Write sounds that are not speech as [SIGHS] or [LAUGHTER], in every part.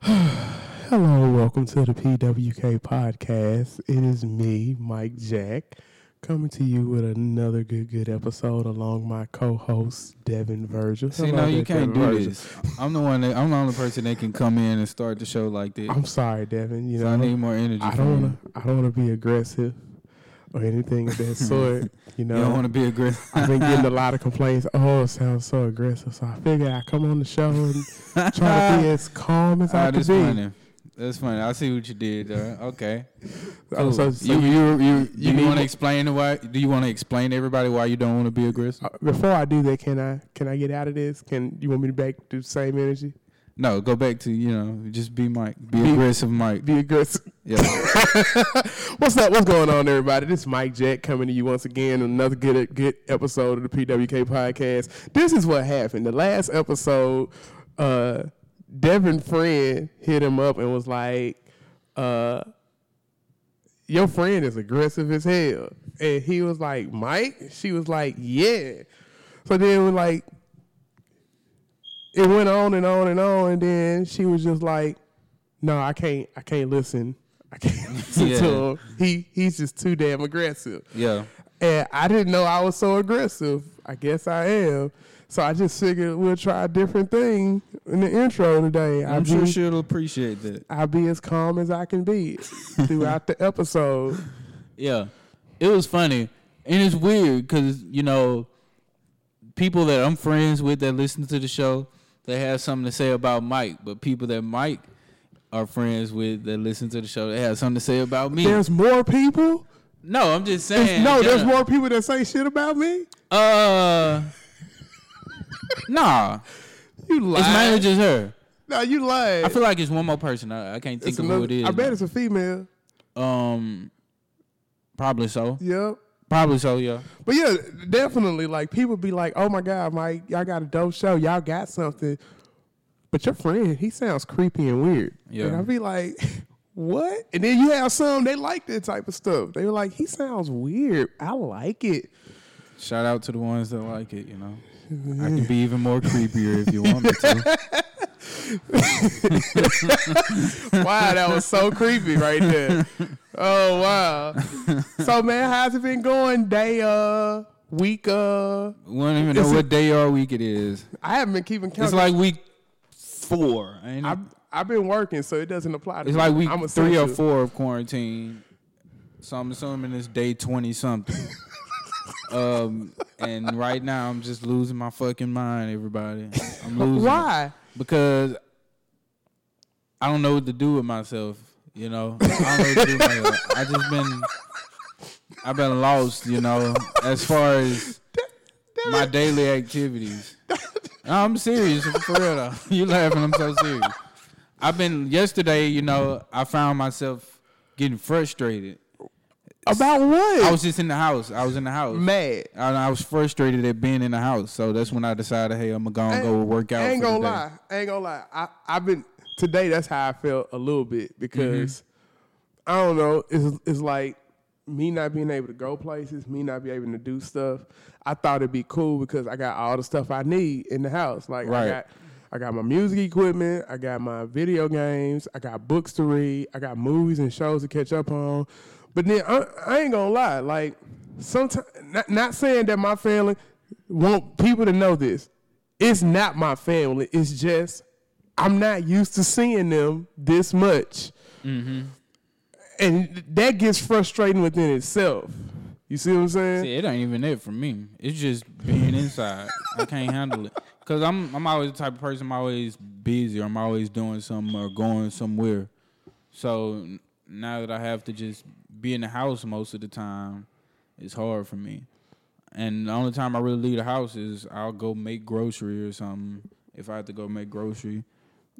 [SIGHS] Hello, welcome to the PWK podcast. It is me, Mike Jack, coming to you with another good, good episode along my co-host Devin Virgil. See, no, you can't Devin do Virgil. this. I'm the one. That, I'm the only person that can come in and start the show like this. I'm sorry, Devin. You So know, I need more energy. I don't want to. I don't want to be aggressive or anything of that [LAUGHS] sort. You You know, don't want to be aggressive. I've been getting a lot of [LAUGHS] complaints. Oh, it sounds so aggressive. So I figured I come on the show and try to be [LAUGHS] as calm as I Ah, can that's be. funny. That's funny. I see what you did there. Okay. Cool. so- so you, you, you, you you, want to explain why? Do you want to explain to everybody why you don't want to be aggressive? Uh, Before I do that, can I can I get out of this? Can you want me to back to the same energy? No, go back to you know, just be Mike, be, Be- aggressive, Mike. Be aggressive. Yeah. [LAUGHS] What's up? What's going on, everybody? This is Mike Jack coming to you once again. Another good good episode of the PWK podcast. This is what happened. The last episode, uh, Devin friend hit him up and was like, uh, "Your friend is aggressive as hell," and he was like, "Mike." She was like, "Yeah." So then we're like, it went on and on and on, and then she was just like, "No, I can't. I can't listen. I can't [LAUGHS] listen Yeah. to him. He he's just too damn aggressive." yeah. And I didn't know I was so aggressive. I guess I am. So I just figured we'll try a different thing in the intro today. I'm I'll sure she'll appreciate that. I'll be as calm as I can be [LAUGHS] throughout the episode. Yeah, it was funny, and it's weird because you know, people that I'm friends with that listen to the show, they have something to say about Mike, but people that Mike are friends with that listen to the show, they have something to say about me. There's more people. no, I'm just There's- saying. no, there's more people that say shit about me. Uh, nah, You lie. it's mainly just her. no, you lie. I feel like it's one more person. I, I can't think It's of another- who it is. I bet it's a female. Um, probably so. Yep. Probably so. Yeah. But yeah, definitely. Like people be like, "Oh my god, Mike, y'all got a dope show. Y'all got something." But your friend, he sounds creepy and weird. Yeah. And I be like, [LAUGHS] "What?" And then you have some they like that type of stuff. They were like, "He sounds weird. I like it." Shout out to the ones that like it, you know. I can be even more creepier if you want me to. [LAUGHS] [LAUGHS] Wow, that was so creepy right there. Oh wow. So man, how's it been going? Day uh week uh We don't even know it- what day or week it is. I haven't been keeping count. It's like week four. Ain't it? I've I've been working, so it doesn't apply to It's me. like week I'm three or four of quarantine. So I'm assuming it's day twenty something. [LAUGHS] um, and right now I'm just losing my fucking mind, everybody. I'm losing. it. Because I don't know what to do with myself. You know, I don't know what. I just been, I've been lost. You know, as far as my daily activities. I'm serious for real though. [LAUGHS] You laughing? I'm so serious. I've been yesterday. You know, I found myself getting frustrated. About what? I was just in the house. I was in the house. mad. And I was frustrated at being in the house. So that's when I decided, hey, I'm gonna go and go work out. I ain't gonna lie. I ain't gonna lie. I I've been today. That's how I felt a little bit because Mm-hmm. I don't know. It's it's like me not being able to go places, me not be able to do stuff. I thought it'd be cool because I got all the stuff I need in the house. Like I Right. got. I got my music equipment. I got my video games. I got books to read. I got movies and shows to catch up on. But then I, I ain't gonna lie. Like sometimes, not, not saying that my family want people to know this. It's not my family. It's just I'm not used to seeing them this much, mm-hmm. and that gets frustrating within itself. You see what I'm saying? See, it ain't even it for me. It's just being inside. I can't handle it because I'm I'm always the type of person. I'm always busy or I'm always doing something or going somewhere. So now that I have to just be in the house most of the time, it's hard for me. And the only time I really leave the house is I'll go make grocery or something. If I have to go make grocery,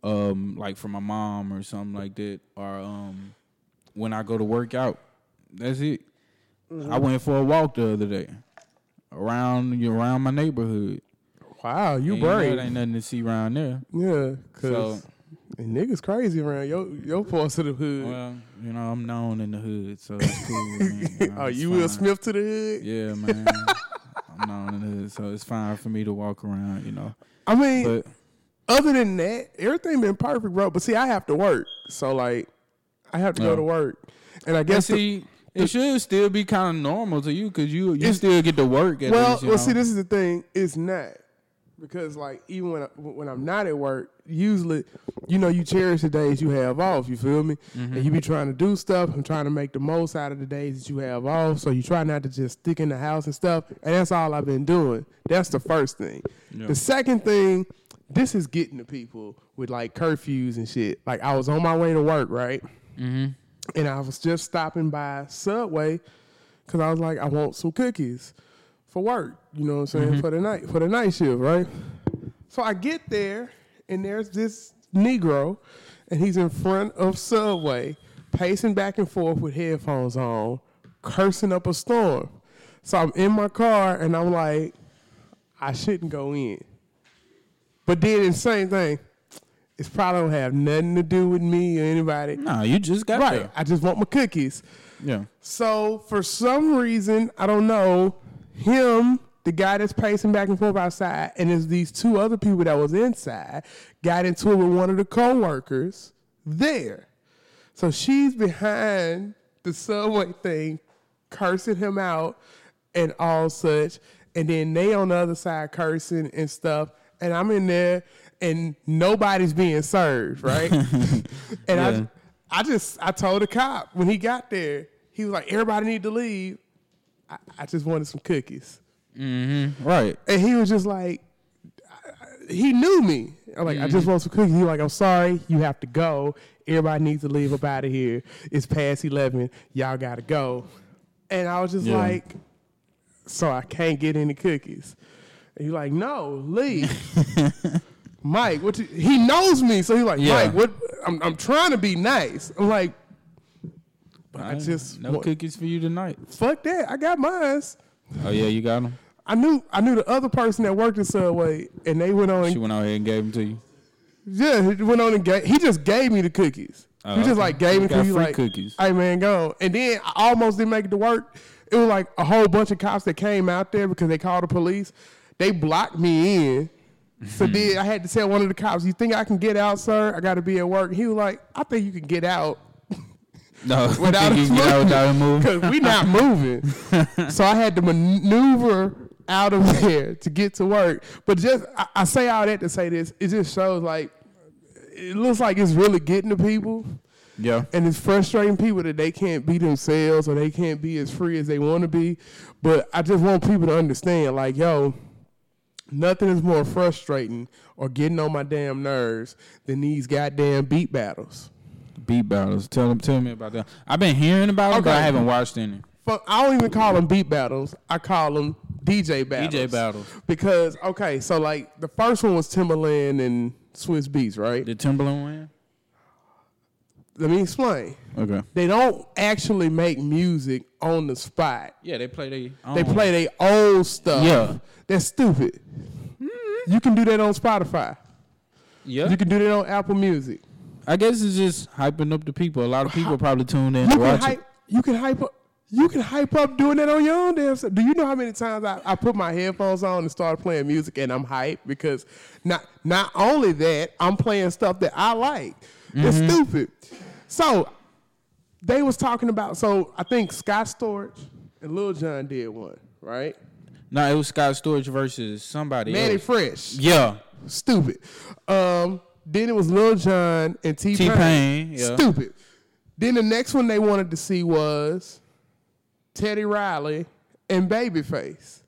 um, like for my mom or something like that, or um, when I go to work out, that's it. I went for a walk the other day around around my neighborhood. Wow, you brave. ain't nothing to see around there. Yeah, cause So- and niggas crazy around your your parts of the hood. Well, you know, I'm known in the hood, so it's cool me. [LAUGHS] You know, oh, you Will. Smith to the hood? Yeah, man. [LAUGHS] I'm known in the hood, so it's fine for me to walk around. You know, I mean, but other than that, everything been perfect, bro. But see, I have to work, so like, I have to go to work, and I And guess the- see, it should still be kind of normal to you because you you still get to work. At well, least, well, know? see, this is the thing. It's not because like even when I, when I'm not at work, usually, you know, you cherish the days you have off. You feel me? Mm-hmm. And you be trying to do stuff and trying to make the most out of the days that you have off. So you try not to just stick in the house and stuff. And that's all I've been doing. That's the first thing. Yeah. The second thing, this is getting to people with like curfews and shit. Like I was on my way to work, right? Mm-hmm. and I was just stopping by Subway because I was like, I want some cookies for work. You know what I'm saying mm-hmm. for the night for the night shift, right? So I get there, and there's this Negro, and he's in front of Subway, pacing back and forth with headphones on, cursing up a storm. So I'm in my car, and I'm like, I shouldn't go in. But then the same thing, it's probably don't have nothing to do with me or anybody. Nah, you just got Right. there. I just want my cookies. Yeah. So for some reason, I don't know, him, the guy that's pacing back and forth outside, and there's these two other people that was inside, got into it with one of the co-workers there. So she's behind the subway thing, cursing him out and all such. And then they on the other side cursing and stuff. And I'm in there and nobody's being served, right? [LAUGHS] and Yeah. I I just I told the cop when he got there, he was like, everybody need to leave. I, I just wanted some cookies. Mm-hmm. Right. And he was just like, he knew me. I'm like, I just want some cookies. He like, I'm sorry, you have to go. Everybody needs to leave up out of here. It's past eleven. Y'all gotta go. And I was just Yeah. like, so I can't get any cookies. And he's like, no, leave. [LAUGHS] Mike, what? You, he knows me, so he's like, Yeah. Mike, what? I'm, I'm trying to be nice. I'm like, but I, just no want- cookies for you tonight. fuck that. I got mine. Oh yeah, you got them. I knew I knew the other person that worked at Subway, and they went on and She went out here and gave them to you. Yeah, he went on and gave. He just gave me the cookies. Oh, he just okay. like gave me cookies. free Like, cookies. Hey man, go. And then I almost didn't make it to work. It was like a whole bunch of cops that came out there because they called the police. They blocked me in. So Hmm. then I had to tell one of the cops, "You think I can get out, sir? I got to be at work." He was like, "I think you can get out No, [LAUGHS] without us can get out without him moving. because we not [LAUGHS] moving." so I had to maneuver out of there to get to work. But just I, I say all that to say this. It just shows like it looks like it's really getting to people. Yeah. And it's frustrating people that they can't be themselves or they can't be as free as they want to be. But I just want people to understand, like, yo, nothing is more frustrating or getting on my damn nerves than these goddamn beat battles. Beat battles. Tell them. Tell me about that. I've been hearing about them, but Okay. I haven't watched any. Fuck, I don't even call them beat battles. I call them DJ battles. DJ battles. Because okay, so like the first one was Timbaland and Swizz Beatz, right? Did Timbaland win? Let me explain. Okay. They don't actually make music on the spot. Yeah, they play they. They play their old stuff. Yeah. That's stupid. Mm-hmm. You can do that on Spotify. Yeah. You can do that on Apple Music. I guess it's just hyping up the people. A lot of people probably tune in You to can watch hype. it. You can hype up. You can hype up doing that on your own damn self. Do you know how many times I, I put my headphones on and start playing music and I'm hyped because not not only that I'm playing stuff that I like. It's Mm-hmm. stupid. So they was talking about. So I think Scott Storch and Lil Jon did one, right? No, it was Scott Storch versus somebody Mannie else. Fresh. Yeah. Stupid. Um, then it was Lil Jon and T Pain. Yeah. Stupid. Then the next one they wanted to see was Teddy Riley and Babyface.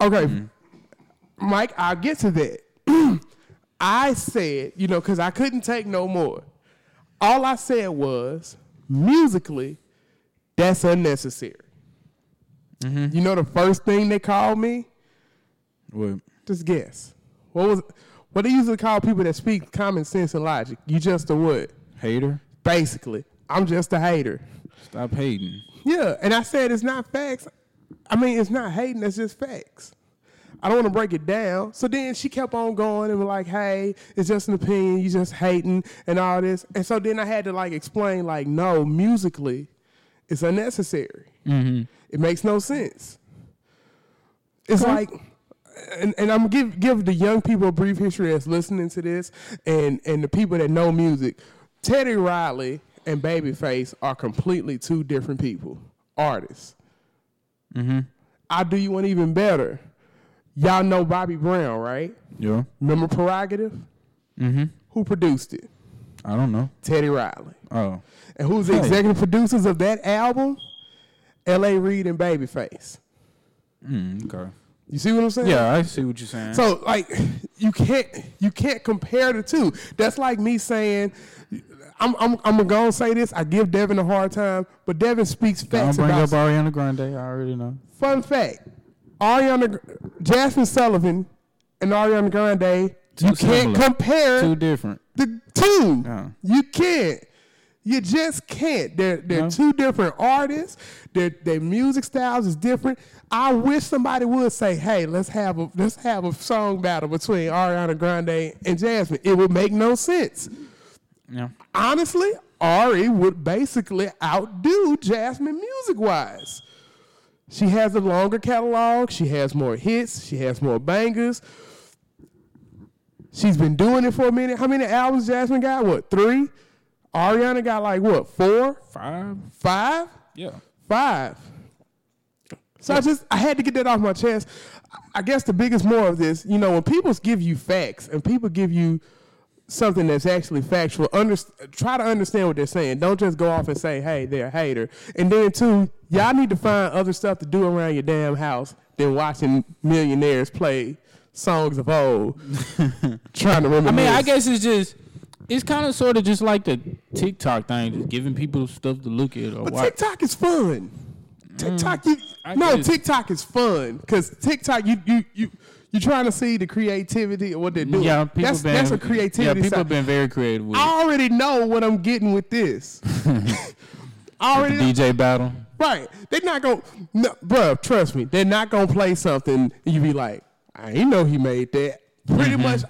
Okay, Mm-hmm. Mike, I'll get to that. [CLEARS THROAT] I said, you know, because I couldn't take no more. All I said was, musically, that's unnecessary. Mm-hmm. You know the first thing they called me? What? Just guess. What was what they usually call people that speak common sense and logic? You just a what? Hater? Basically. I'm just a hater. Stop hating. Yeah, and I said it's not facts. I mean, it's not hating, it's just facts. I don't want to break it down. So then she kept on going and was like, hey, it's just an opinion, you just hating and all this. And so then I had to like explain, like, no, musically, it's unnecessary. Mm-hmm. It makes no sense. It's like, and, and I'm give give the young people a brief history that's listening to this, and and the people that know music. Teddy Riley and Babyface are completely two different people, artists. Mm-hmm. I'll do you one even better. Y'all know Bobby Brown, right? Yeah. Remember Prerogative? Mm-hmm. Who produced it? I don't know. Teddy Riley. Oh. And who's the Hey. executive producers of that album? L.A. Reid and Babyface. Mm, okay. You see what I'm saying? Yeah, I see what you're saying. So like you can't you can't compare the two. That's like me saying I'm I'm I'm gonna say this. I give Devin a hard time, but Devin speaks facts. don't bring up Ariana Grande. I already know. fun fact. Ariana Jasmine Sullivan and Ariana Grande, you Too can't compare Two different. the two. Yeah. You can't. You just can't. They're they're two different artists. Their their music styles is different. I wish somebody would say, "Hey, let's have a let's have a song battle between Ariana Grande and Jasmine." It would make no sense. Yeah. Honestly, Ari would basically outdo Jasmine music wise. She has a longer catalog. She has more hits. She has more bangers. She's been doing it for a minute. How many albums Jasmine got? What, three? Ariana got like what, four? Five. Five? Yeah. Five. So I just I had to get that off my chest. I guess the biggest more of this, you know, when people give you facts and people give you something that's actually factual, under, try to understand what they're saying. Don't just go off and say, "Hey, they're a hater." And then too, y'all need to find other stuff to do around your damn house than watching millionaires play songs of old, [LAUGHS] trying to remember. I mean, I guess it's just, it's kind of sort of just like the TikTok thing, just giving people stuff to look at or But watch. TikTok is fun. TikTok, you Mm, I no guess. TikTok is fun because TikTok, you you you you're trying to see the creativity of what they're doing. Yeah, people that's been that's a Yeah, creativity. people side. been very creative with I already know what I'm getting with this. [LAUGHS] I already it. know. DJ battle. right. They're not gonna, no, bruh, Trust me, they're not gonna play something and you be like, I ain't know he made that. Pretty Mm-hmm. much.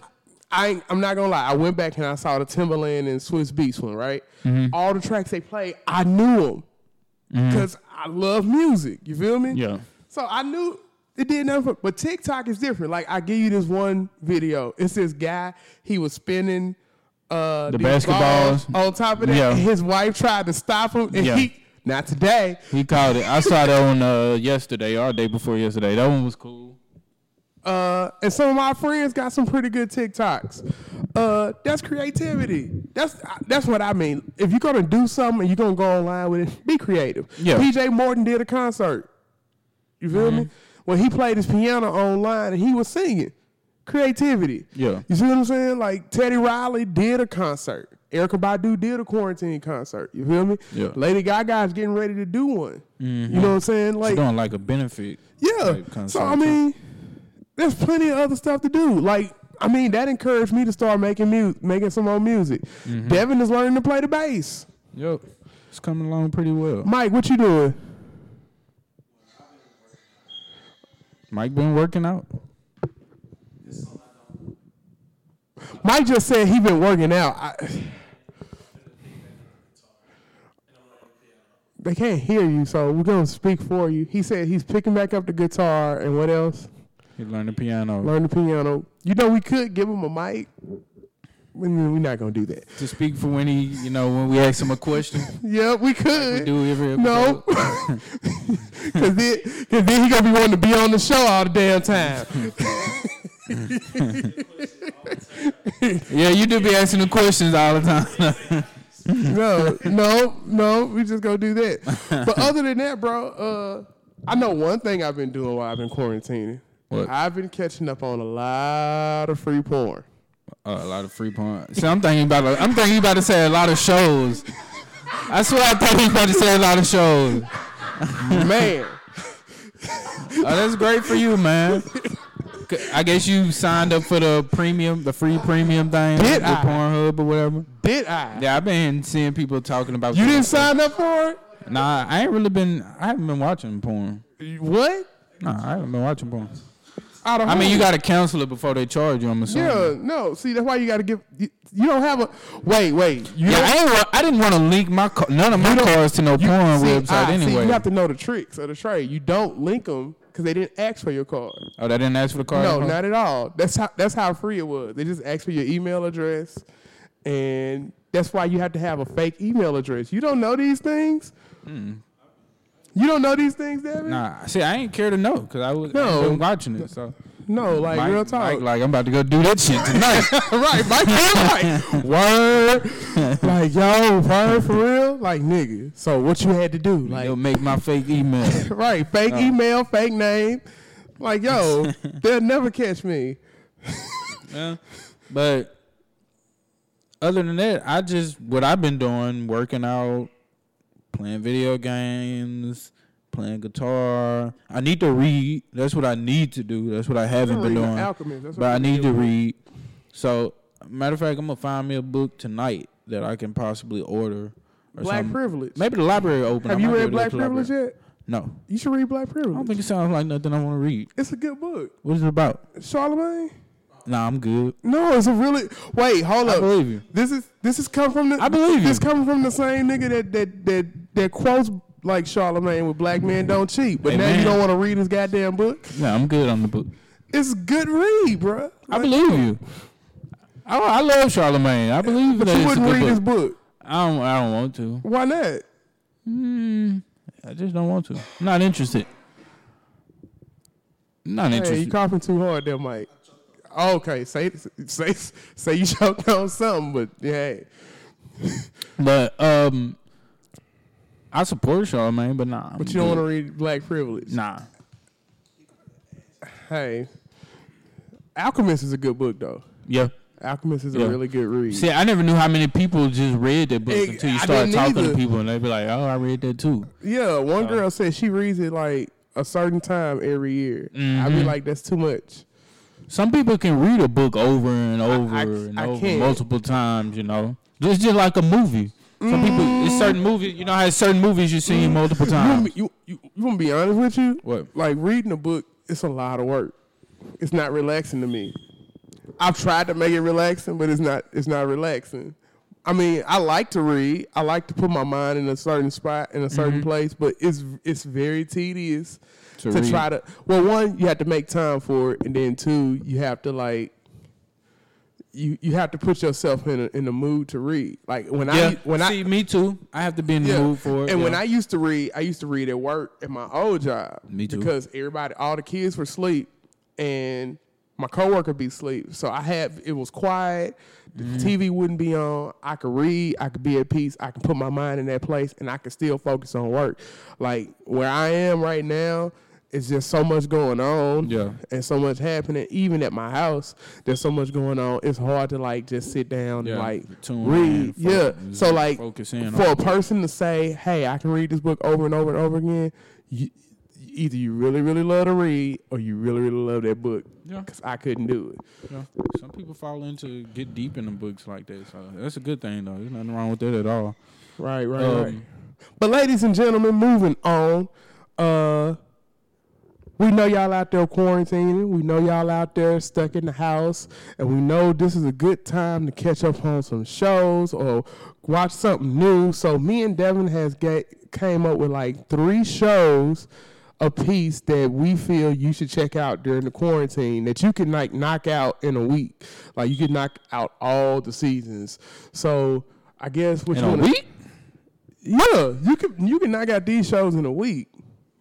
I ain't, I'm not gonna lie. I went back and I saw the Timbaland and Swizz Beatz one. Right. Mm-hmm. All the tracks they played, I knew them because I love music. You feel me? Yeah. So I knew it did nothing. For, but TikTok is different. Like I give you this one video. It's this guy. He was spinning uh, The basketballs. on top of that. Yeah. his wife tried to stop him, and Yeah. he not today. He called it. I saw that one uh, yesterday or day before yesterday. That one was cool. Uh, and some of my friends got some pretty good TikToks. Uh, that's creativity. That's that's what I mean. If you're gonna do something and you're gonna go online with it, be creative. Yeah. PJ Morton did a concert. You feel Mm-hmm. me? When he played his piano online and he was singing, creativity. Yeah. You see what I'm saying? Like Teddy Riley did a concert. Erykah Badu did a quarantine concert. You feel me? Yeah. Lady Gaga's getting ready to do one. You know what I'm saying? She's Like doing like a benefit. yeah. concert, So I too. There's plenty of other stuff to do. Like I mean, that encouraged me to start making music, making some more music. Mm-hmm. Devin is learning to play the bass. Yep. It's coming along pretty well. Mike, what you doing? Mike been working out. Mike just said he been working out. I, they can't hear you, so we're gonna speak for you. He said he's picking back up the guitar and what else? He learned the piano. Learn the piano. You know, we could give him a mic. We're not gonna do that. to speak for when he, you know, when we ask him a question. Yeah, we could. We could. do every No, [LAUGHS] because then, cause then he gonna be wanting to be on the show all the damn time. Yeah, you do be asking the questions all the time. [LAUGHS] no, no, no. We just gonna do that. But other than that, bro, uh, I know one thing I've been doing while I've been quarantining. What? I've been catching up on a lot of free porn. Uh, a lot of free porn. See, I'm thinking about. I'm thinking about to say a lot of shows. I swear I thought he was about to say a lot of shows. Man, Oh, [LAUGHS] that's great for you, man. I guess you signed up for the premium, the free premium thing Did with I? Pornhub or whatever. did I? Yeah, I've been seeing people talking about. You didn't sign up for it? Nah, I ain't really been. I haven't been watching porn. What? Nah, I haven't been watching porn. Out of I mean, you got to cancel it before they charge you. I'm assuming. Yeah, no. See, that's why you got to give. You, you don't have a. Wait, wait. You Yeah, I, ain't, wa- I didn't want to link my none of my cards to no You- porn see, website ah, see, anyway. you have to know the tricks of the trade. You don't link them because they didn't ask for your card. Oh, they didn't ask for the card. No, not at all. That's how that's how free it was. They just asked for your email address, and that's why you have to have a fake email address. You don't know these things. You don't know these things, Devin? Nah, see, I ain't care to know because I was No. Watching it. So No, like Mike- real talk. Mike, like I'm about to go do that shit tonight. [LAUGHS] right, Mike Mike. [LAUGHS] Word. like, yo, word for real? Like, nigga. So what you had to do? Like, You'll make my fake email. [LAUGHS] right, fake Oh. email, fake name. Like, yo, they'll never catch me. Yeah. But other than that, I just what I've been doing, working out, playing video games, playing guitar. I need to read. That's what I need to do. That's what I haven't been doing. Alchemist. But I need to read. So matter of fact, I'm gonna find me a book tonight that I can possibly order. Or Black something. Privilege. Maybe the library open. Have I you read Black go to the Privilege yet? No. You should read Black Privilege. I don't think it sounds like nothing I want to read. it's a good book. What is it about? Charlemagne? Nah, I'm good. No, it's a really wait. Hold I up. I believe you. This is this is come from the. I believe you. This coming from the same nigga that that that that quotes like Charlemagne with black men don't cheat. But Hey, now man. you don't want to read his goddamn book. Nah, I'm good on the book. It's a good read, bruh. I believe you. I, I love Charlemagne. I believe But that you wouldn't read book. his book. I don't. I don't want to. Why not? Mm, I just don't want to. I'm not interested. Not Hey, interested. you coughing too hard there, Mike. Okay, say say say you choked on something, but yeah. but um, I support Charlemagne, but nah. But you don't want to read Black Privilege. Nah. Hey, Alchemist is a good book though. Yeah. Alchemist is Yeah. a really good read. See, I never knew how many people just read that book It- until you started talking either. to people, and they'd be like, "Oh, I read that too." Yeah, one Uh, girl said she reads it like a certain time every year. I'd be like, that's too much. Some people can read a book over and over I- and I over can't. multiple times. You know, it's just like a movie. Some mm. people, it's certain movies. You know how certain movies you see multiple You want, times. me, you, you, you want to be honest with you? What? Like reading a book, it's a lot of work. It's not relaxing to me. I've tried to make it relaxing, but it's not. It's not relaxing. I mean, I like to read. I like to put my mind in a certain spot in a certain mm-hmm. place, but it's it's very tedious To to, try to. Well, one, you have to make time for it, and then two, you have to like. You, you have to put yourself in a, in the mood to read. Like when Yeah. I when I see, I me too. I have to be in the yeah. mood for it. And when. I used to read, I used to read at work at my old job. Me too. Because everybody, all the kids were asleep, and my coworker be asleep. So I had it was quiet. The Mm-hmm. TV wouldn't be on. I could read. I could be at peace. I could put my mind in that place, and I could still focus on work. Like where I am right now. It's just so much going on, Yeah. and so much happening. Even at my house, there's so much going on. It's hard to like just sit down Yeah, and like tune read. yeah. So like focus in for a person to say, "Hey, I can read this book over and over and over again," you, either you really, really love to read, or you really, really love that book. Yeah. Because I couldn't do it. Yeah. Some people fall into get deep in the books like that, so that's a good thing though. There's nothing wrong with that at all. Right, right, Um, right. But ladies and gentlemen, moving on. Uh, we know y'all out there quarantining. We know y'all out there stuck in the house, and we know this is a good time to catch up on some shows or watch something new. So me and Devin has get, came up with like three shows a piece that we feel you should check out during the quarantine that you can like knock out in a week. Like you can knock out all the seasons. So I guess what In you a wanna- week? yeah, you can you can knock out these shows in a week.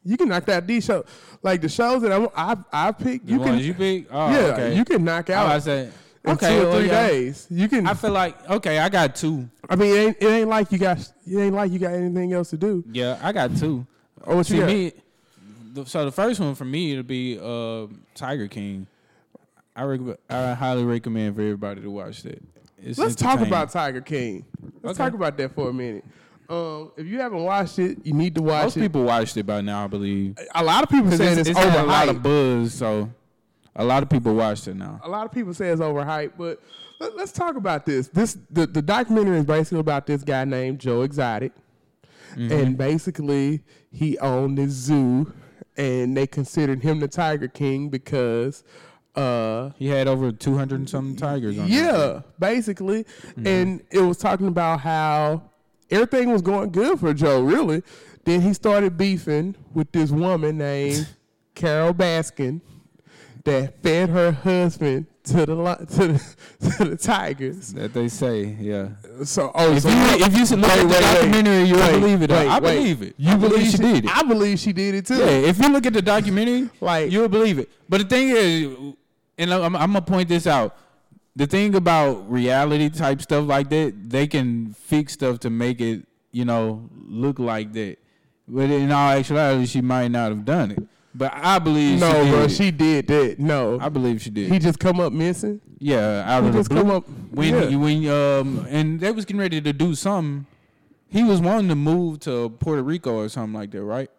You can knock that D show, like the shows that I I picked. The You can you pick? Oh, yeah, okay. you can knock out was say, in okay, two or well, three yeah. days. You can. I I, feel like okay, I got two. I mean, it ain't, it ain't like you got it ain't like you got anything else to do. Yeah, I got two. Oh, what See you got? me. The, so the first one for me it'll be uh, Tiger King. I rec- I highly recommend for everybody to watch that. It's Let's talk about Tiger King. Let's Okay. talk about that for a minute. Um, if you haven't watched it, you need to watch it. Most it. people watched it by now, I believe. a lot of people saying it's, it's, it's had a lot of buzz, so a lot of people watched it now. a lot of people say it's overhyped, but let, us talk about this. This the, the documentary is basically about this guy named Joe Exotic, and basically he owned this zoo, and they considered him the Tiger King because. Uh, He had over two hundred and something tigers. on yeah, basically, and it was talking about how everything was going good for Joe. Really, then he started beefing with this woman named Carole Baskin that fed her husband to the li- to the, [LAUGHS] to the Tigers. That they say, yeah. So oh, If so you if you should look Wait, at the wait, wait. documentary, you'll Wait, believe it. wait, I wait. believe it. You I believe she did it. I believe she did it too. Yeah, if you look at the documentary, [LAUGHS] Like- you'll believe it. But the thing is, and I'm, I'm gonna point this out. The thing about reality type stuff like that, they can fix stuff to make it, you know, look like that. But in all actuality, she might not have done it. But I believe no, she did. bro, it. she did that. No, I believe she did. he just come up missing. yeah, out He of the just blue. come up. when yeah. when um and they was getting ready to do something. He was wanting to move to Puerto Rico or something like that, right?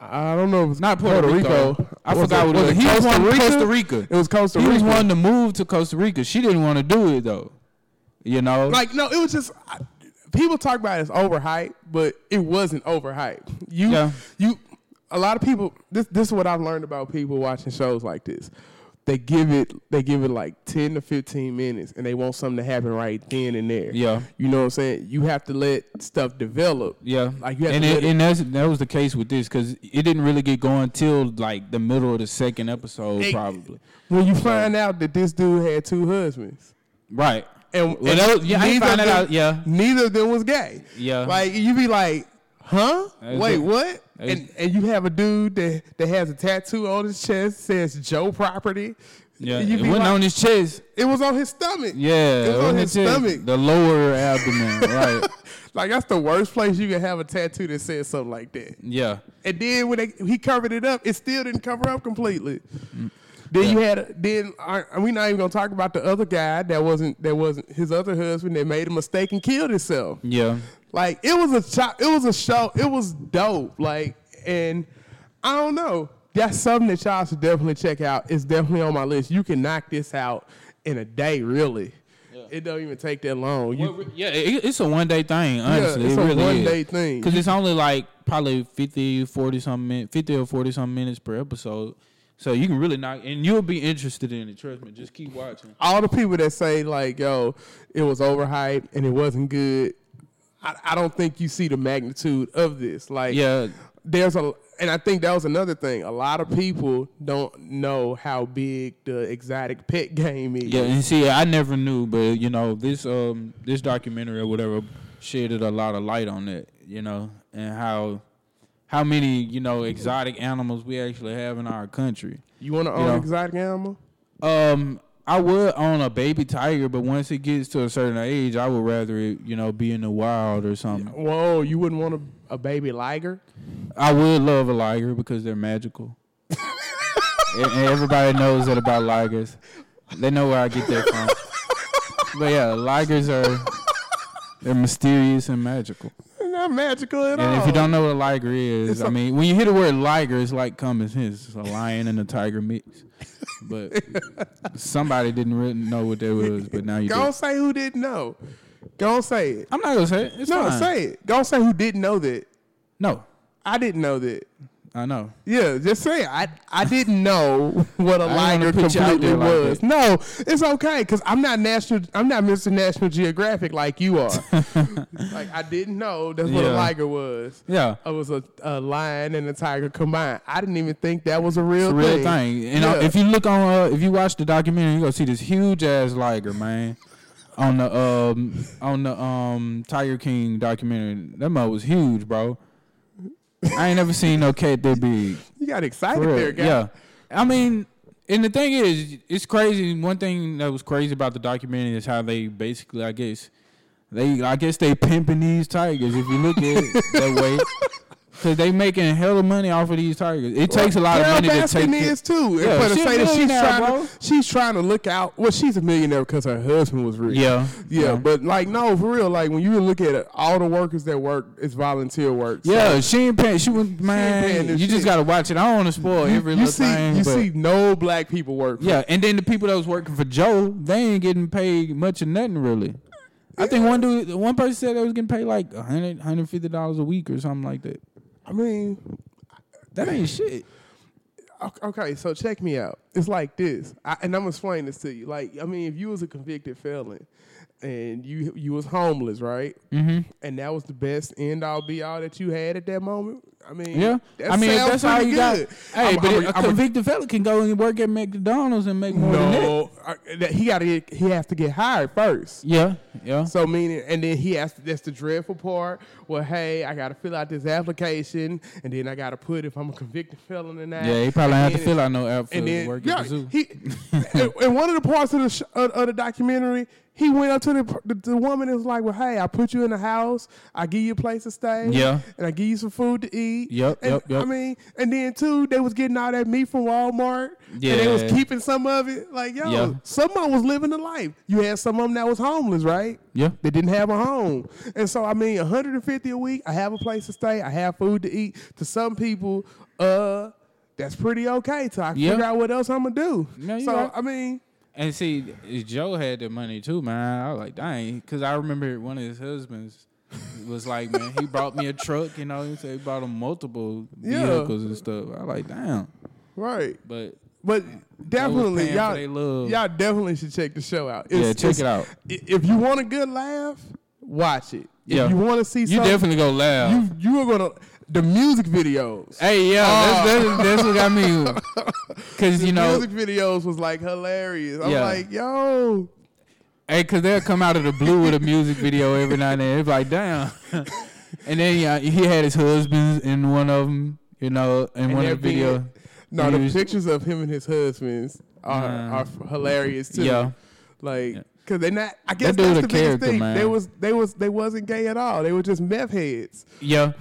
I don't know. If it's Not Puerto, Rico. I Was forgot it- what it was. it He was Costa wanting Rica? Costa Rica. It was Costa Rica. He was wanting to move to Costa Rica. She didn't want to do it though. You know, like no, it was just I, people talk about it as overhyped, but it wasn't overhyped. You Yeah. you a lot of people this this is what I've learned about people watching shows like this. They give it they give it like ten to fifteen minutes and they want something to happen right then and there. Yeah. You know what I'm saying? You have to let stuff develop. yeah. Like you have and to it, and that's that was the case with this because it didn't really get going till like the middle of the second episode, It- probably. When you find out that this dude had two husbands. Right. And, Well, and was- yeah, neither them- out, yeah. Neither of them was gay. Yeah. Like you'd be like, huh? Wait, it. what? And and you have a dude that, that has a tattoo on his chest says Joe property. Yeah. It wasn't like- on his chest. It was on his stomach. Yeah. It was it on his chest. stomach. The lower abdomen. [LAUGHS] right. Like that's the worst place you can have a tattoo that says something like that. Yeah. And then when they, he covered it up, it still didn't cover up completely. Then you had then uh, we not even gonna talk about the other guy that wasn't that wasn't his other husband that made a mistake and killed himself. Yeah. Like it was a cho- it was a show. It was dope. Like and I don't know. That's something that y'all should definitely check out. It's definitely on my list. You can knock this out in a day, really. It don't even take that long. You, Well, yeah, it, it's a one day thing, honestly. it's it a really one-day thing. Because it's only like probably 50, 40 something minutes, 50 or 40 something minutes per episode. So you can really knock, and you'll be interested in it. Trust me. Just keep watching. all the people that say like, "Yo, it was overhyped and it wasn't good," I, I don't think you see the magnitude of this. Like, Yeah. there's a, and I think that was another thing. A lot of people don't know how big the exotic pet game is. Yeah, and see, I never knew, but you know, this um this documentary or whatever shedded a lot of light on that, you know, and how how many you know exotic animals we actually have in our country. You want to own know. an exotic animal? Um, I would own a baby tiger, but once it gets to a certain age, I would rather it, you know, be in the wild or something. Whoa, you wouldn't want a, a baby liger? I would love a liger because they're magical. [LAUGHS] and and everybody knows that about ligers. They know where I get that from. but yeah, ligers are they're mysterious and magical. Not magical at all. And if you don't know what a liger is, I mean, when you hear the word liger, it's like common sense. It's a lion and a tiger mix. But [LAUGHS] somebody didn't really know what that was, but now you go do. say who didn't know. Go say it. I'm not gonna say it. It's no, fine. say it. Go say who didn't know that. No, I didn't know that. I know. Yeah, just saying. I I didn't know [LAUGHS] what a liger wanna put you out completely there like was. no, it's okay because I'm not national. I'm not Mr. National Geographic like you are. [LAUGHS] like I didn't know that's what a liger was. Yeah. It was a, a lion and a tiger combined. I didn't even think that was a real It's a real thing. thing. And Yeah. if you look on, uh, if you watch the documentary, you gonna see this huge ass liger, man, on the um on the um Tiger King documentary. That mother was huge, bro. I ain't never seen no cat that big. you got excited there, guy. Yeah, I mean, and the thing is, it's crazy. One thing that was crazy about the documentary is how they basically, I guess, they, I guess they pimping these tigers. If you look at it that way, [LAUGHS] because they making hell of money off of these targets. It takes a lot Carole of money to Baskin take. is too. Yeah, but to she say that she's trying, bro. to, she's trying to look out. Well, she's a millionaire because her husband was rich. Yeah, Yeah, but like no, for real. Like when you look at it, all the workers that work, it's volunteer work. So Yeah, she ain't paying. She was man. this you just gotta watch it. I don't want to spoil every you little see, thing. you see, no black people work. For yeah, and then the people that was working for Joe, they ain't getting paid much of nothing really. I think one dude, one person said they was getting paid like 100 150 dollars a week or something like that. I mean, That ain't shit. okay, so check me out. It's like this, I, and I'm gonna this to you. Like, I mean, if you was a convicted felon and you you was homeless, right? Mm-hmm. And that was the best end all be all that you had at that moment. I mean, Yeah, I mean that's all you good. got. Hey, I'm- but I'm a- a I'm a- convicted fella can go and work at McDonald's and make more than no, I- that he got to get, he has to get hired first. Yeah, yeah. So meaning, and then he has. That's the dreadful part. Well, hey, I got to fill out this application, and then I got to put if I'm a convicted felon or not. Yeah, he probably have to fill out no app for And then, work yeah, at the zoo. he. [LAUGHS] in, one of the parts of the sh- of, of the documentary, he went up to the, the the woman and was like, "Well, hey, I put you in the house. I give you a place to stay. Yeah. and I give you some food to eat. Yep, and, yep, yep. I mean, and then too, they was getting all that meat from Walmart. and they was keeping some of it. Like, yo, Yeah. someone was living the life. You had some of them that was homeless, right? Yeah. They didn't have a home. And so I mean 150 a week, I have a place to stay, I have food to eat. To some people, uh that's pretty okay till I Yeah. figure out what else I'm gonna do. You so right. I mean, And see, Joe had the money too, man. I was like, dang, because I remember one of his husbands was like, man, he brought me a truck. You know, he said he bought him multiple Yeah. vehicles and stuff. I like, damn, right. but But definitely y'all y'all definitely should check the show out. yeah, check it out. If you want a good laugh, watch it. If Yeah. you want to see You definitely go laugh. you you are gonna the music videos. hey, yeah, Oh. that's, that's, that's what got me. [LAUGHS] Because you know, music videos was like hilarious. I'm Yeah. like, yo, Hey, cause they'll come out of the blue with a music video every now and then. It's like, damn. [LAUGHS] and then yeah, he had his husband in one of them, you know, in And one of the video. being- No, the was- pictures of him and his husbands are, Uh, are hilarious too. Yeah, like Yeah. because they're not. I guess dude that's the biggest thing. man. They was they was they wasn't gay at all. They were just meth heads. yeah.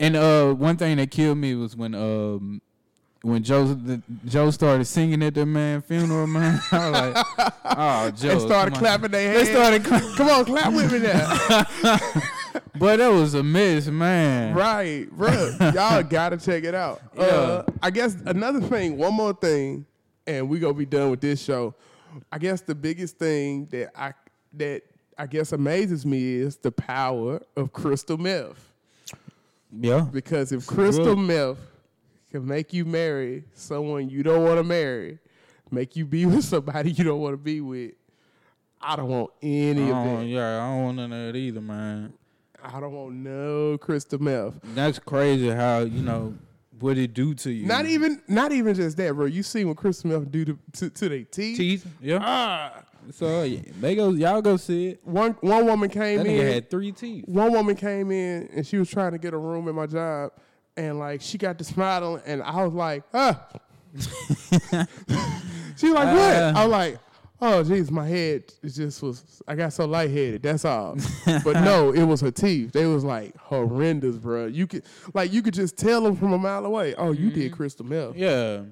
And uh, one thing that killed me was when um, when Joe the, Joe started singing at the man funeral, man. [LAUGHS] I was like, oh, [LAUGHS] Joe. and started clapping their hands. They started, cla- Come on, clap with me now. [LAUGHS] but that was a mess, man. right, bro. Y'all gotta check it out. Uh, I guess another thing, one more thing, and we gonna be done with this show. I guess the biggest thing that I that I guess amazes me is the power of crystal meth. Yeah, Because if crystal meth can make you marry someone you don't want to marry, make you be [LAUGHS] with somebody you don't want to be with, I don't want any of Oh, that. yeah, I don't want none of that either, man. I don't want no crystal meth. That's crazy how you know what it do to you. Not even, not even just that, bro. You see what crystal meth do to to, to their teeth? teeth. Yeah. Ah, So yeah, they go, y'all go see it. one one woman came That in. nigga had three teeth. one woman came in and she was trying to get a room in my job, and like she got the smile, and I was like, ah. [LAUGHS] She's like, what? Uh. I was like, oh, jeez, my head it just was. I got so lightheaded. That's all. but no, [LAUGHS] it was her teeth. They was like horrendous, bro. You could like you could just tell them from a mile away. Oh, you did crystal meth. Yeah.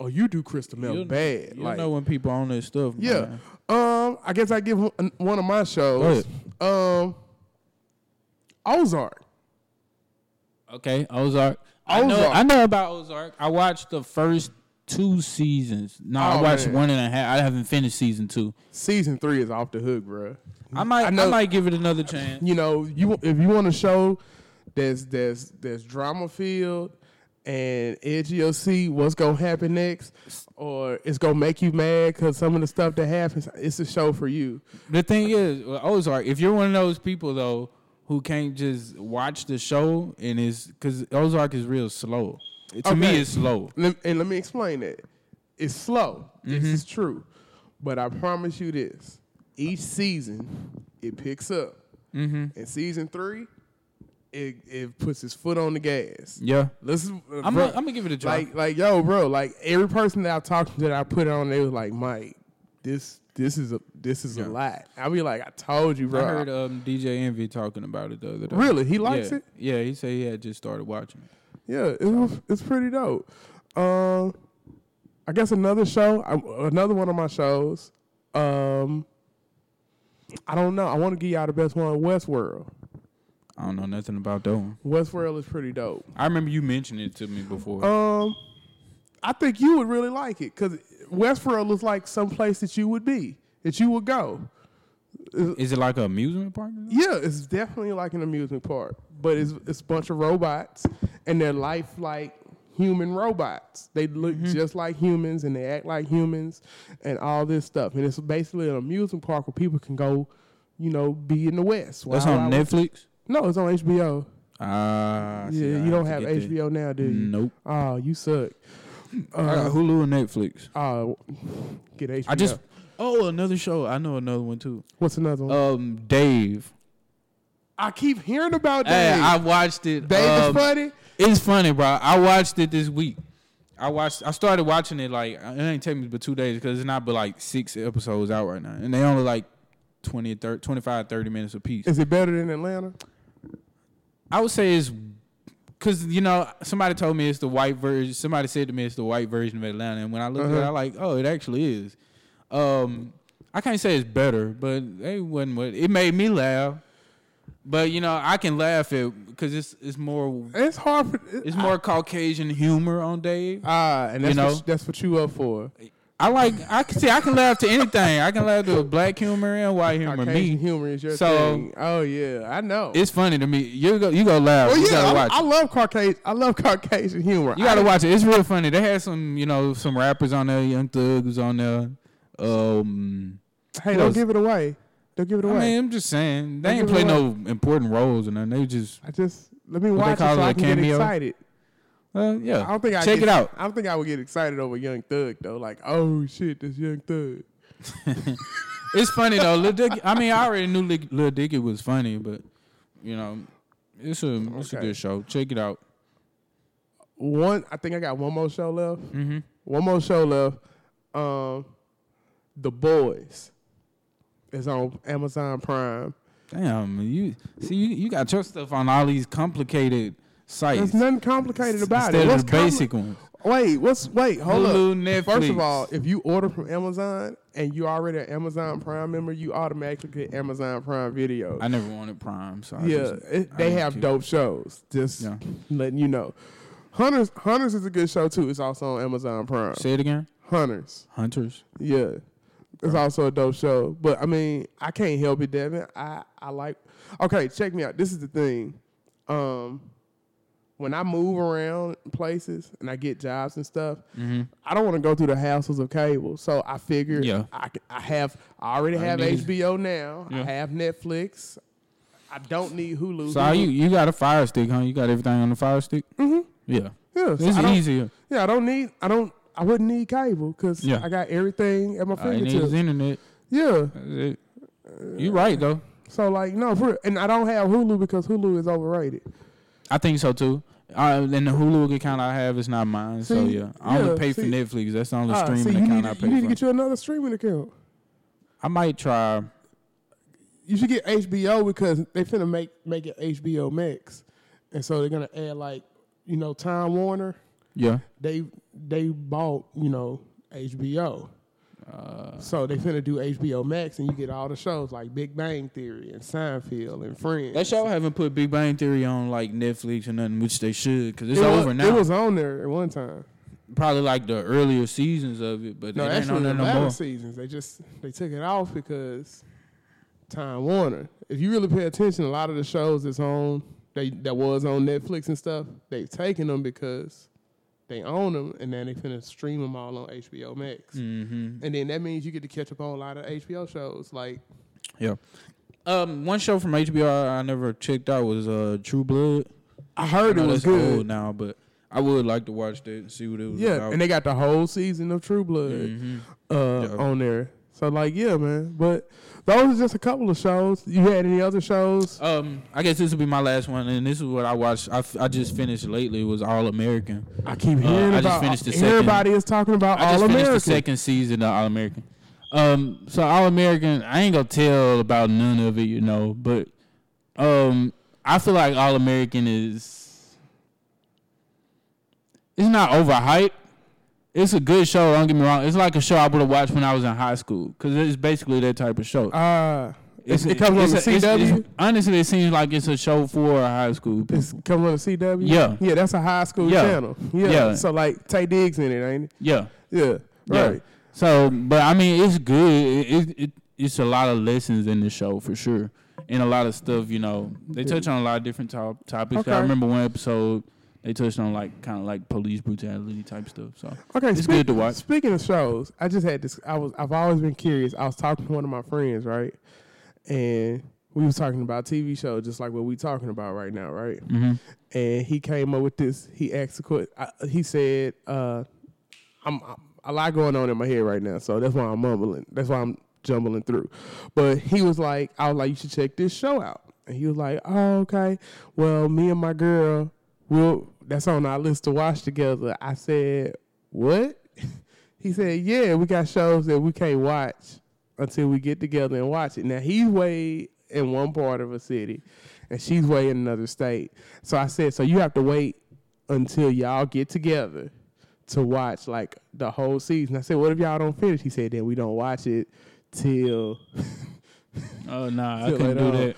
Oh, you do crystal meth You'll- bad. You like, know when people on this stuff. yeah. man. Um, I guess I give one one of my shows. Um, Ozark. Okay, Ozark. I know. Ozark. I know about Ozark. I watched the first two seasons. No, I Oh, watched man. one and a half. I haven't finished season two. Season three is off the hook, bro. I might. I I, know- might give it another chance. You know, you if you want a show that's that's that's drama filled and edge seat, what's gonna happen next, or it's gonna make you mad because some of the stuff that happens, it's a show for you. The thing is, Ozark. If you're one of those people though who can't just watch the show and is because Ozark is real slow. To Okay. me, it's slow. And let me explain that. It's slow. This is true. But I promise you this. Each season, it picks up. Mm-hmm. In season three, it, it puts its foot on the gas. Yeah. Listen, uh, I'm bro, gonna give it a try. like, like, yo, bro, like every person that I talked to that I put on, they was like, Mike, this, this is a, this is Yeah. a lot. I be like, I told you, bro. I heard um, DJ Envy talking about it the other day. really, he likes yeah. it. Yeah, he said he had just started watching. it. Yeah, it was, it's pretty dope. Um, I guess another show, I, another one of my shows. Um, I don't know. I want to give y'all the best one, Westworld. I don't know nothing about that one. Westworld is pretty dope. I remember you mentioned it to me before. Um, I think you would really like it because Westworld looks like some place that you would be, that you would go. Is it like an amusement park? Yeah, it's definitely like an amusement park, but it's it's a bunch of robots and they're lifelike human robots. They look Mm-hmm. just like humans and they act like humans and all this stuff. And it's basically an amusement park where people can go, you know, be in the West. That's on Netflix. No, it's on HBO. Ah, see, yeah, you don't to have get that. HBO now, do you? Nope. Oh, you suck. I got Uh, Hulu and Netflix. oh, get HBO. I just oh another show. I know another one too. what's another one? Um, Dave. I keep hearing about Hey, Dave. I watched it. Dave is um, funny. It's funny, bro. I watched it this week. I watched. I started watching it like it ain't take me but two days because it's not but like six episodes out right now, and they only like 20, 30, 25, 30 minutes a piece. Is it better than Atlanta? I would say it's because you know somebody told me it's the white version. Somebody said to me it's the white version of Atlanta, and when I looked at it, Uh-huh. I like, oh, it actually is. Um, I can't say it's better, but it wasn't. What it made me laugh. But you know, I can laugh at because it's it's more It's hard. For, it's more Caucasian humor on Dave. Ah, and that's You know? what, that's what you up for. I like I can see I can laugh to anything. I can laugh to a black humor and white humor. Caucasian Me, humor is your So- thing. Oh yeah, I know. it's funny to me. You go you go laugh. well, you yeah, gotta I, watch. I love Caucasian. I love Caucasian humor. You gotta I, watch it. It's real funny. They had some you know some rappers on there. Young Thug was on there. Um, Hey, don't else? give it away. Don't give it I away. mean, I'm just saying they Don't ain't play no important roles and nothing. They just I just let me watch it so I can get excited. Uh, I yeah. don't think I Check get, it out. I don't think I would get excited over Young Thug though. Like, oh shit, this Young Thug. [LAUGHS] It's funny though. Lil Dicky, I mean, I already knew Lil, Dicky was funny, but you know, it's a it's a good show. Check it out. One, I think I got one more show left. Mm-hmm. One more show left. Um, The Boys is on Amazon Prime. Damn, you see, you, you got your stuff on all these complicated sites. There's nothing complicated about instead it. of What's the compli- basic ones. Wait, what's wait? Hold up. Netflix. First of all, if you order from Amazon and you already an Amazon Prime member, you automatically get Amazon Prime Video. I never wanted Prime, so I yeah, just, it, I they have dope shows. Just Yeah. letting you know. Hunters, Hunters is a good show too. It's also on Amazon Prime. Say it again. Hunters, Hunters. yeah, it's also a dope show. But I mean, I can't help it, Devin. I I like. Okay, check me out. This is the thing. Um, when I move around places and I get jobs and stuff, Mm-hmm. I don't want to go through the hassles of cable. So I figured Yeah. I, I have I already I have HBO now. I have Netflix. I don't need Hulu. So Hulu- you you got a Fire Stick, huh? You got everything on the Fire Stick. Mhm. Yeah, Yeah, so it's I easier. Yeah, I don't need. I don't. I wouldn't need cable because Yeah. I got everything at my All you need fingertips. is internet. Yeah. That's it. You right though. So like no, for, and I don't have Hulu because Hulu is overrated. I think so too. Uh, and the Hulu account I have is not mine, so yeah, I yeah, only pay for. Netflix. That's the only Ah, streaming see, account I pay you need to get you another streaming account. I might try. You should get HBO because they finna make make it HBO Max, and so they're gonna add like you know Time Warner. Yeah, They they bought you know HBO. Uh, So they finna do HBO Max, and you get all the shows like Big Bang Theory and Seinfeld and Friends. that show haven't put Big Bang Theory on like Netflix or nothing, which they should, because it's It was- over now. It was on there at one time. Probably like the earlier seasons of it, but No, it ain't actually, on there the no latter more. seasons they just they took it off because Time Warner. If you really pay attention, a lot of the shows that's on they that was on Netflix and stuff, they've taken them because they own them, and then they finna stream them all on HBO Max. hmm And then that means you get to catch up on a lot of HBO shows. Like Yeah. Um, one show from HBO I, I never checked out was uh True Blood. I heard I it was that's old good. now, but I would like to watch that and see what it was Yeah, about. and they got the whole season of True Blood. Mhm. uh, Yeah. on there. So like, yeah, man. But those are just a couple of shows. You had any other shows? Um, I guess this will be my last one, and this is what I watched. I, f- I just finished lately was All American. I keep Uh, hearing I just about. finished the second- everybody is talking about I just All finished American. the second season of All American. Um, so All American, I ain't gonna tell about none of it, you know, but um, I feel like All American is it's not overhyped. It's a good show. Don't get me wrong. It's like a show I would have watched when I was in high school because it's basically that type of show. Uh, it's, it comes on the it's a- it's- CW. it's- honestly, it seems like it's a show for high school people. It's comes on the CW. Yeah. yeah, that's a high school Yeah. channel. Yeah. Yeah. so like Taye Diggs in it, ain't it? yeah. Yeah, Yeah. right. So, but I mean, it's good. It, it, it it's a lot of lessons in the show for sure, and a lot of stuff. You know, they touch on a lot of different top, topics. Okay. I remember one episode they touched on like kind of like police brutality type stuff. So Okay, It's speak- good to watch. Speaking of shows, I just had this. I was. I've always been curious. I was talking to one of my friends, right, and we was talking about TV show, just like what we talking about right now, right? Mm-hmm. And he came up with this. He asked a question. He said, uh, I'm, I'm a lot going on in my head right now, so that's why I'm mumbling. That's why I'm jumbling through. But he was like, I was like, you should check this show out. And he was like, oh, okay. Well, me and my girl, will that's on our list to watch together. I said, what? [LAUGHS] he said, yeah, we got shows that we can't watch until we get together and watch it. Now he's way in one part of a city, and she's way in another state. So I said, so you have to wait until y'all get together to watch like the whole season. I said, what if y'all don't finish? He said, then we don't watch it till. Oh nah, [LAUGHS] I couldn't do on. that.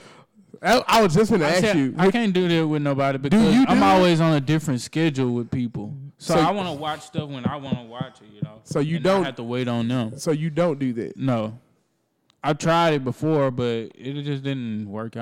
I, I was just gonna I, ask said- you. I can't do that with nobody because you do I'm always on a different schedule with people. So, So- I want to watch stuff when I want to watch it. You know. So you don't- have to wait on them. so you don't do that. No, I tried it before, but it just didn't work out.